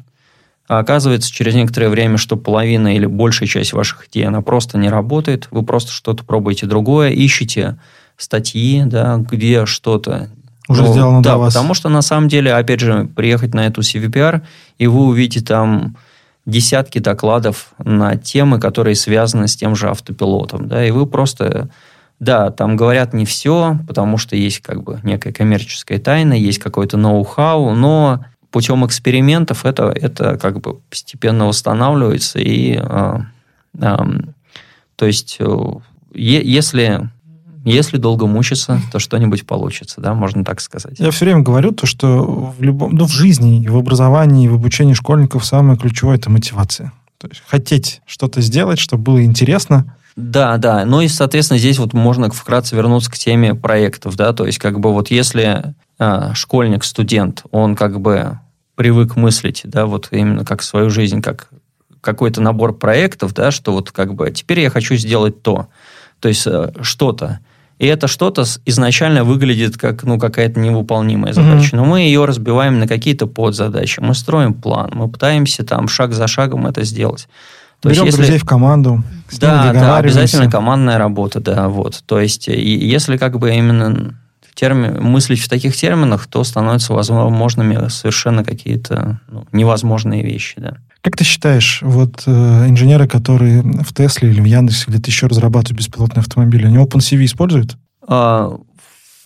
а оказывается через некоторое время, что половина или большая часть ваших идей, она просто не работает, вы просто что-то пробуете другое, ищете статьи, да, где что-то уже ну, сделано да, для вас. потому что на самом деле, опять же, приехать на эту CVPR, и вы увидите там десятки докладов на темы, которые связаны с тем же автопилотом, да, и вы просто да, там говорят не все, потому что есть как бы некая коммерческая тайна, есть какой-то ноу-хау, но путем экспериментов это, это как бы постепенно восстанавливается. И, э, э, то есть, э, если, если долго мучиться, то что-нибудь получится, да, можно так сказать. Я все время говорю то, что в любом, ну, в жизни, в образовании, в обучении школьников самое ключевое – это мотивация. То есть хотеть что-то сделать, чтобы было интересно – да, да. Ну и, соответственно, здесь вот можно вкратце вернуться к теме проектов, да, то есть как бы вот если а, школьник, студент, он как бы привык мыслить, да, вот именно как свою жизнь, как какой-то набор проектов, да, что вот как бы теперь я хочу сделать то, то есть э, что-то. И это что-то изначально выглядит как ну, какая-то невыполнимая задача. Mm-hmm. Но мы ее разбиваем на какие-то подзадачи. Мы строим план, мы пытаемся там шаг за шагом это сделать. То Берем есть, друзей в команду. Да, да, обязательно командная работа, да, вот. То есть, и, если как бы именно термин, мыслить в таких терминах, то становятся возможными совершенно какие-то ну, невозможные вещи, да. Как ты считаешь, вот э, инженеры, которые в Тесле или в Яндексе где-то еще разрабатывают беспилотные автомобили, они OpenCV используют? А,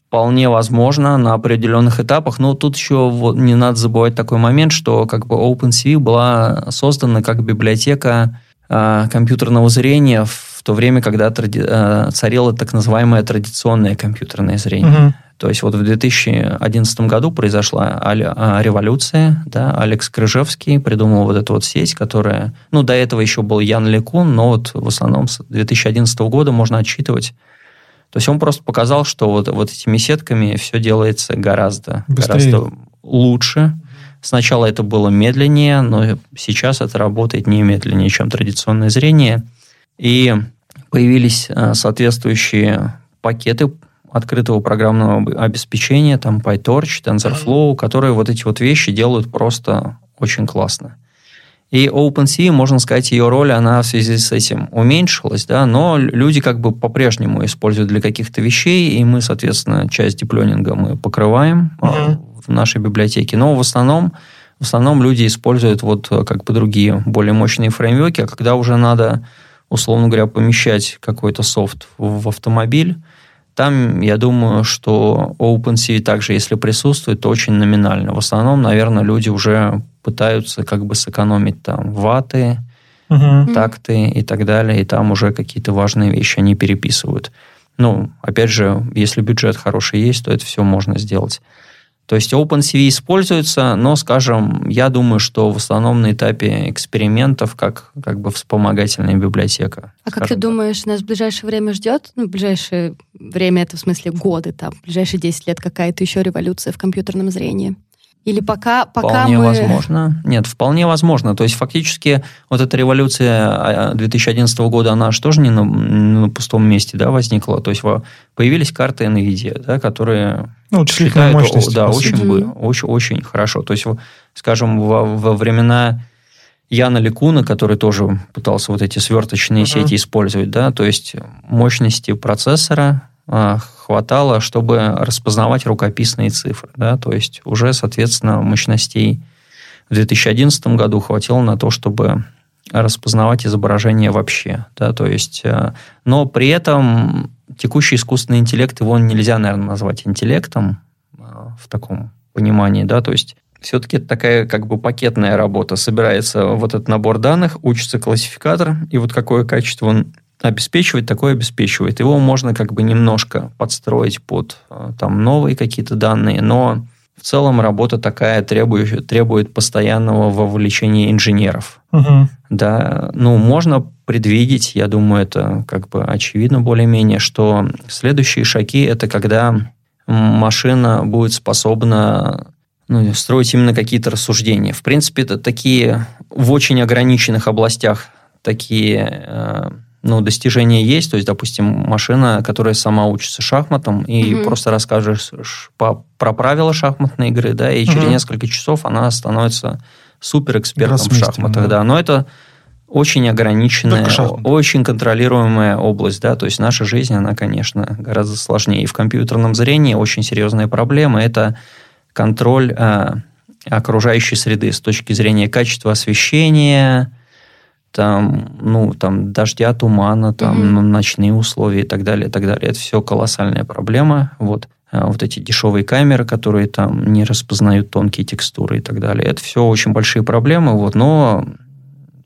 вполне возможно на определенных этапах, но тут еще вот не надо забывать такой момент, что как бы OpenCV была создана как библиотека э, компьютерного зрения в то время, когда тради, э, царило так называемое традиционное компьютерное зрение. Угу. То есть вот в 2011 году произошла а, революция, да, Алекс Крыжевский придумал вот эту вот сеть, которая, ну, до этого еще был Ян Лекун, но вот в основном с 2011 года можно отчитывать. То есть он просто показал, что вот, вот этими сетками все делается гораздо, гораздо лучше, Сначала это было медленнее, но сейчас это работает не медленнее, чем традиционное зрение. И появились э, соответствующие пакеты открытого программного обеспечения, там PyTorch, TensorFlow, которые вот эти вот вещи делают просто очень классно. И OpenSea, можно сказать, ее роль, она в связи с этим уменьшилась, да, но люди как бы по-прежнему используют для каких-то вещей, и мы, соответственно, часть диплёнинга мы покрываем uh-huh в нашей библиотеке. Но в основном, в основном люди используют вот э, как бы другие более мощные фреймворки, а когда уже надо, условно говоря, помещать какой-то софт в автомобиль, там, я думаю, что OpenCV также, если присутствует, то очень номинально. В основном, наверное, люди уже пытаются как бы сэкономить там ваты, угу. такты и так далее, и там уже какие-то важные вещи они переписывают. Ну, опять же, если бюджет хороший есть, то это все можно сделать. То есть OpenCV используется, но, скажем, я думаю, что в основном на этапе экспериментов как, как бы вспомогательная библиотека. А как ты так. думаешь, нас в ближайшее время ждет, ну, в ближайшее время, это в смысле годы, там, в ближайшие 10 лет какая-то еще революция в компьютерном зрении? Или пока, пока вполне мы... возможно. Нет, вполне возможно. То есть фактически вот эта революция 2011 а, года, она же тоже не на, на пустом месте да, возникла. То есть появились карты NVIDIA, да, которые... Ну, вычислительная мощность. Да, очень, mm-hmm. очень, очень хорошо. То есть, скажем, во, во времена Яна Ликуна, который тоже пытался вот эти сверточные uh-huh. сети использовать, да, то есть мощности процессора хватало, чтобы распознавать рукописные цифры. Да? То есть уже, соответственно, мощностей в 2011 году хватило на то, чтобы распознавать изображение вообще. Да? То есть, э, но при этом текущий искусственный интеллект, его нельзя, наверное, назвать интеллектом э, в таком понимании. Да? То есть все-таки это такая как бы пакетная работа. Собирается вот этот набор данных, учится классификатор, и вот какое качество обеспечивает, такое обеспечивает. Его можно как бы немножко подстроить под э, там новые какие-то данные, но в целом работа такая требует, требует постоянного вовлечения инженеров. Угу. Да, ну, можно предвидеть, я думаю, это как бы очевидно более-менее, что следующие шаги это когда машина будет способна ну, строить именно какие-то рассуждения. В принципе, это такие в очень ограниченных областях такие э, ну, достижения есть, то есть, допустим, машина, которая сама учится шахматам, и угу. просто расскажешь по, про правила шахматной игры, да, и угу. через несколько часов она становится супер экспертом в шахматах, да. да. Но это очень ограниченная, очень контролируемая область, да, то есть наша жизнь, она, конечно, гораздо сложнее. И в компьютерном зрении очень серьезная проблема – это контроль э, окружающей среды с точки зрения качества освещения, там, ну, там, дождя, тумана, там, mm-hmm. ночные условия и так далее, и так далее. Это все колоссальная проблема. Вот. А вот эти дешевые камеры, которые там не распознают тонкие текстуры и так далее. Это все очень большие проблемы, вот, но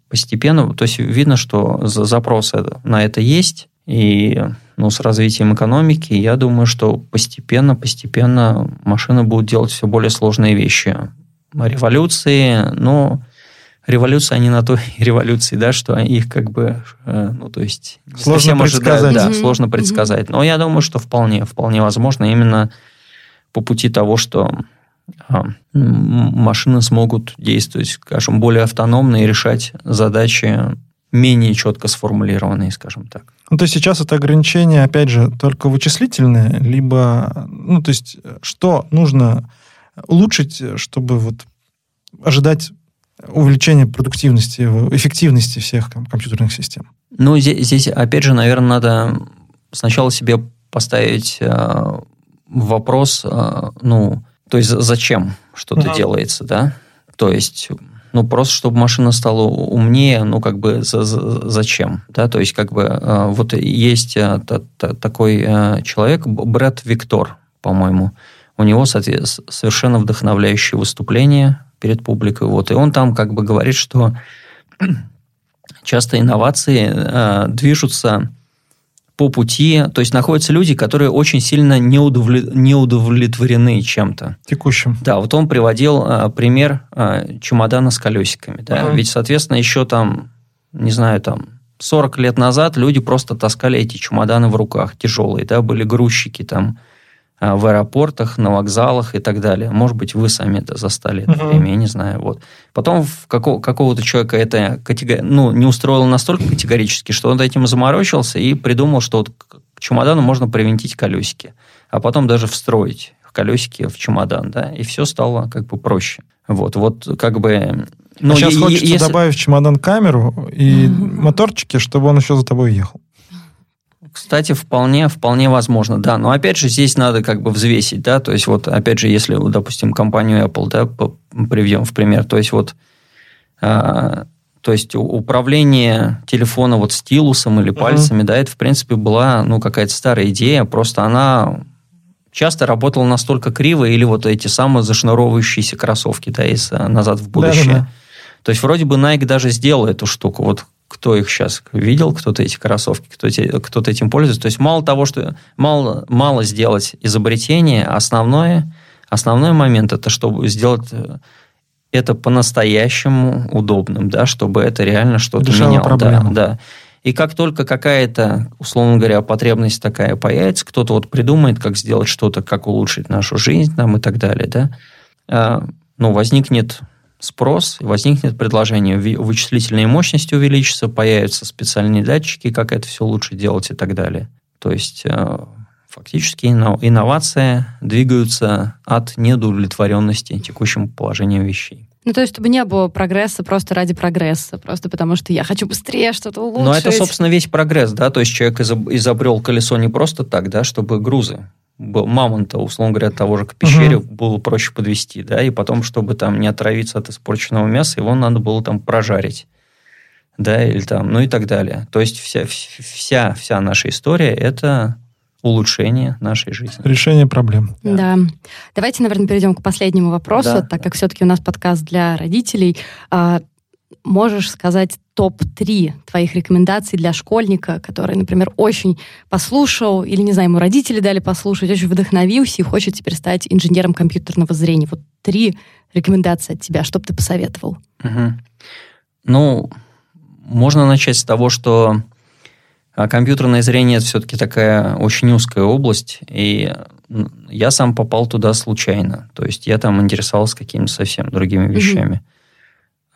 постепенно, то есть видно, что запрос на это есть, и ну, с развитием экономики, я думаю, что постепенно, постепенно машины будут делать все более сложные вещи. Революции, но революция, они на той революции, да, что их как бы, э, ну, то есть... Сложно предсказать. Ожидают, да, mm-hmm. сложно предсказать. Но я думаю, что вполне, вполне возможно именно по пути того, что а, машины смогут действовать, скажем, более автономно и решать задачи менее четко сформулированные, скажем так. Ну, то есть сейчас это ограничение, опять же, только вычислительное, либо, ну, то есть что нужно улучшить, чтобы вот ожидать увеличение продуктивности, эффективности всех компьютерных систем? Ну, здесь, здесь опять же, наверное, надо сначала себе поставить э, вопрос, э, ну, то есть зачем что-то угу. делается, да? То есть, ну, просто чтобы машина стала умнее, ну, как бы за, за, зачем, да? То есть, как бы, э, вот есть э, та, та, такой э, человек, Брэд Виктор, по-моему, у него совершенно вдохновляющее выступление перед публикой. Вот. И он там как бы говорит, что часто инновации э, движутся по пути, то есть находятся люди, которые очень сильно не, удовлетворены чем-то. Текущим. Да, вот он приводил э, пример э, чемодана с колесиками. Да? uh Ведь, соответственно, еще там, не знаю, там 40 лет назад люди просто таскали эти чемоданы в руках, тяжелые, да, были грузчики там, в аэропортах, на вокзалах и так далее. Может быть, вы сами это застали это uh-huh. время, я не знаю. Вот. Потом какого- какого-то человека это категори- ну, не устроило настолько категорически, что он этим заморочился и придумал, что вот к чемодану можно привинтить колесики, а потом даже встроить колесики в чемодан, да, и все стало как бы проще. Вот, вот как бы... Ну, а сейчас е- хочется если... добавить в чемодан камеру и моторчики, чтобы он еще за тобой ехал. Кстати, вполне, вполне возможно, да. Но опять же, здесь надо как бы взвесить, да. То есть вот, опять же, если, допустим, компанию Apple, да, приведем в пример, то есть вот, а, то есть управление телефона вот стилусом или пальцами, uh-huh. да, это в принципе была, ну, какая-то старая идея, просто она часто работала настолько криво, или вот эти самые зашнуровывающиеся кроссовки, да, из назад в будущее. Да, да, да. То есть вроде бы Nike даже сделал эту штуку. Вот кто их сейчас видел, кто-то эти кроссовки, кто-то, кто-то этим пользуется. То есть мало того, что мало, мало сделать изобретение, основное, основной момент это чтобы сделать э, это по-настоящему удобным, да, чтобы это реально что-то меняло. Проблему. Да, да. И как только какая-то, условно говоря, потребность такая появится, кто-то вот придумает, как сделать что-то, как улучшить нашу жизнь нам и так далее, да, а, ну, возникнет спрос, возникнет предложение, вычислительные мощности увеличатся, появятся специальные датчики, как это все лучше делать и так далее. То есть а, фактически инновации двигаются от неудовлетворенности текущим положением вещей. Ну, то есть, чтобы не было прогресса просто ради прогресса, просто потому что я хочу быстрее что-то улучшить. Но это, собственно, весь прогресс, да, то есть человек изобрел колесо не просто так, да, чтобы грузы был мамонта, условно говоря, того же к пещере угу. было проще подвести, да, и потом, чтобы там не отравиться от испорченного мяса, его надо было там прожарить, да, или там, ну и так далее. То есть вся, вся, вся наша история – это улучшение нашей жизни. Решение проблем. Да. да. Давайте, наверное, перейдем к последнему вопросу, да. так как все-таки у нас подкаст для родителей. А, можешь сказать топ-3 твоих рекомендаций для школьника, который, например, очень послушал, или, не знаю, ему родители дали послушать, очень вдохновился и хочет теперь стать инженером компьютерного зрения. Вот три рекомендации от тебя, что бы ты посоветовал? Угу. Ну, можно начать с того, что а компьютерное зрение – это все-таки такая очень узкая область, и я сам попал туда случайно. То есть я там интересовался какими-то совсем другими вещами.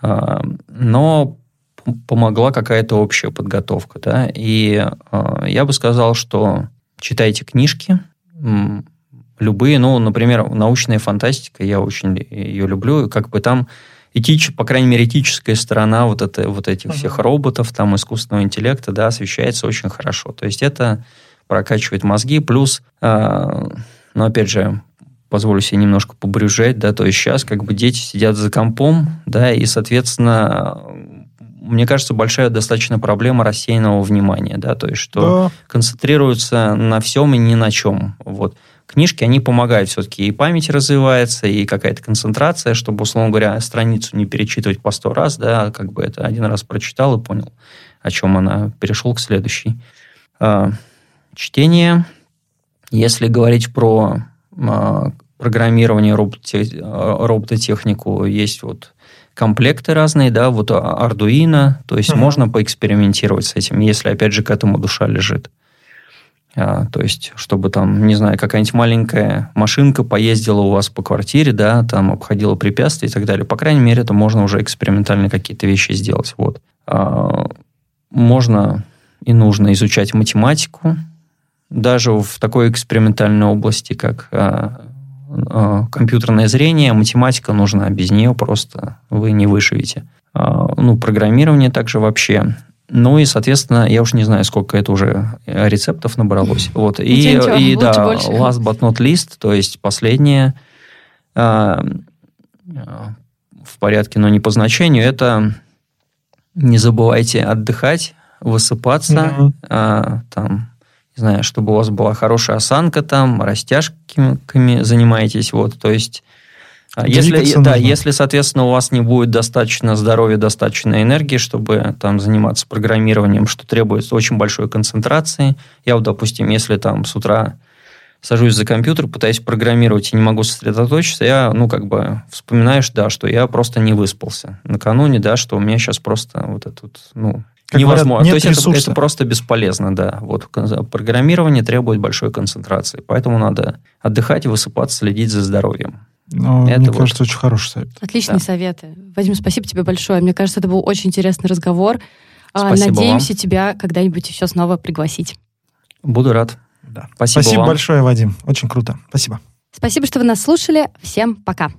Mm-hmm. Но помогла какая-то общая подготовка. Да? И а, я бы сказал, что читайте книжки, любые, ну, например, научная фантастика, я очень ее люблю, как бы там этич, по крайней мере, этическая сторона вот, это, вот этих uh-huh. всех роботов, там, искусственного интеллекта, да, освещается очень хорошо. То есть это прокачивает мозги, плюс, э, ну, опять же, позволю себе немножко побрюжать, да, то есть сейчас как бы дети сидят за компом, да, и, соответственно, мне кажется, большая достаточно проблема рассеянного внимания, да, то есть что да. концентрируются на всем и ни на чем, вот книжки, они помогают все-таки, и память развивается, и какая-то концентрация, чтобы, условно говоря, страницу не перечитывать по сто раз, да, как бы это один раз прочитал и понял, о чем она, перешел к следующей. А, чтение. Если говорить про а, программирование, робототехнику, есть вот комплекты разные, да, вот Arduino, то есть uh-huh. можно поэкспериментировать с этим, если, опять же, к этому душа лежит. А, то есть, чтобы там, не знаю, какая-нибудь маленькая машинка поездила у вас по квартире, да, там обходила препятствия и так далее. По крайней мере, это можно уже экспериментально какие-то вещи сделать. Вот. А, можно и нужно изучать математику, даже в такой экспериментальной области, как а, компьютерное зрение, математика нужна, без нее просто вы не выживете. А, ну, программирование также вообще. Ну и, соответственно, я уж не знаю, сколько это уже рецептов набралось. Вот. И, ничего, и да, больше. last but not least, то есть последнее э, в порядке, но не по значению, это не забывайте отдыхать, высыпаться, mm-hmm. э, там, не знаю, чтобы у вас была хорошая осанка там, растяжками занимаетесь, вот, то есть а если, да, если, соответственно, у вас не будет достаточно здоровья, достаточно энергии, чтобы там заниматься программированием, что требуется очень большой концентрации. Я вот, допустим, если там с утра сажусь за компьютер, пытаюсь программировать и не могу сосредоточиться, я, ну, как бы вспоминаешь, да, что я просто не выспался. Накануне, да, что у меня сейчас просто вот этот, ну, как невозможно. Говорят, нет То есть это, это просто бесполезно, да. Вот программирование требует большой концентрации, поэтому надо отдыхать высыпаться, следить за здоровьем. Ну, это мне вот... кажется, очень хороший совет. Отличные да. советы. Вадим, спасибо тебе большое. Мне кажется, это был очень интересный разговор. А, спасибо Надеемся вам. тебя когда-нибудь еще снова пригласить. Буду рад. Да. Спасибо, Спасибо вам. большое, Вадим. Очень круто. Спасибо. Спасибо, что вы нас слушали. Всем пока.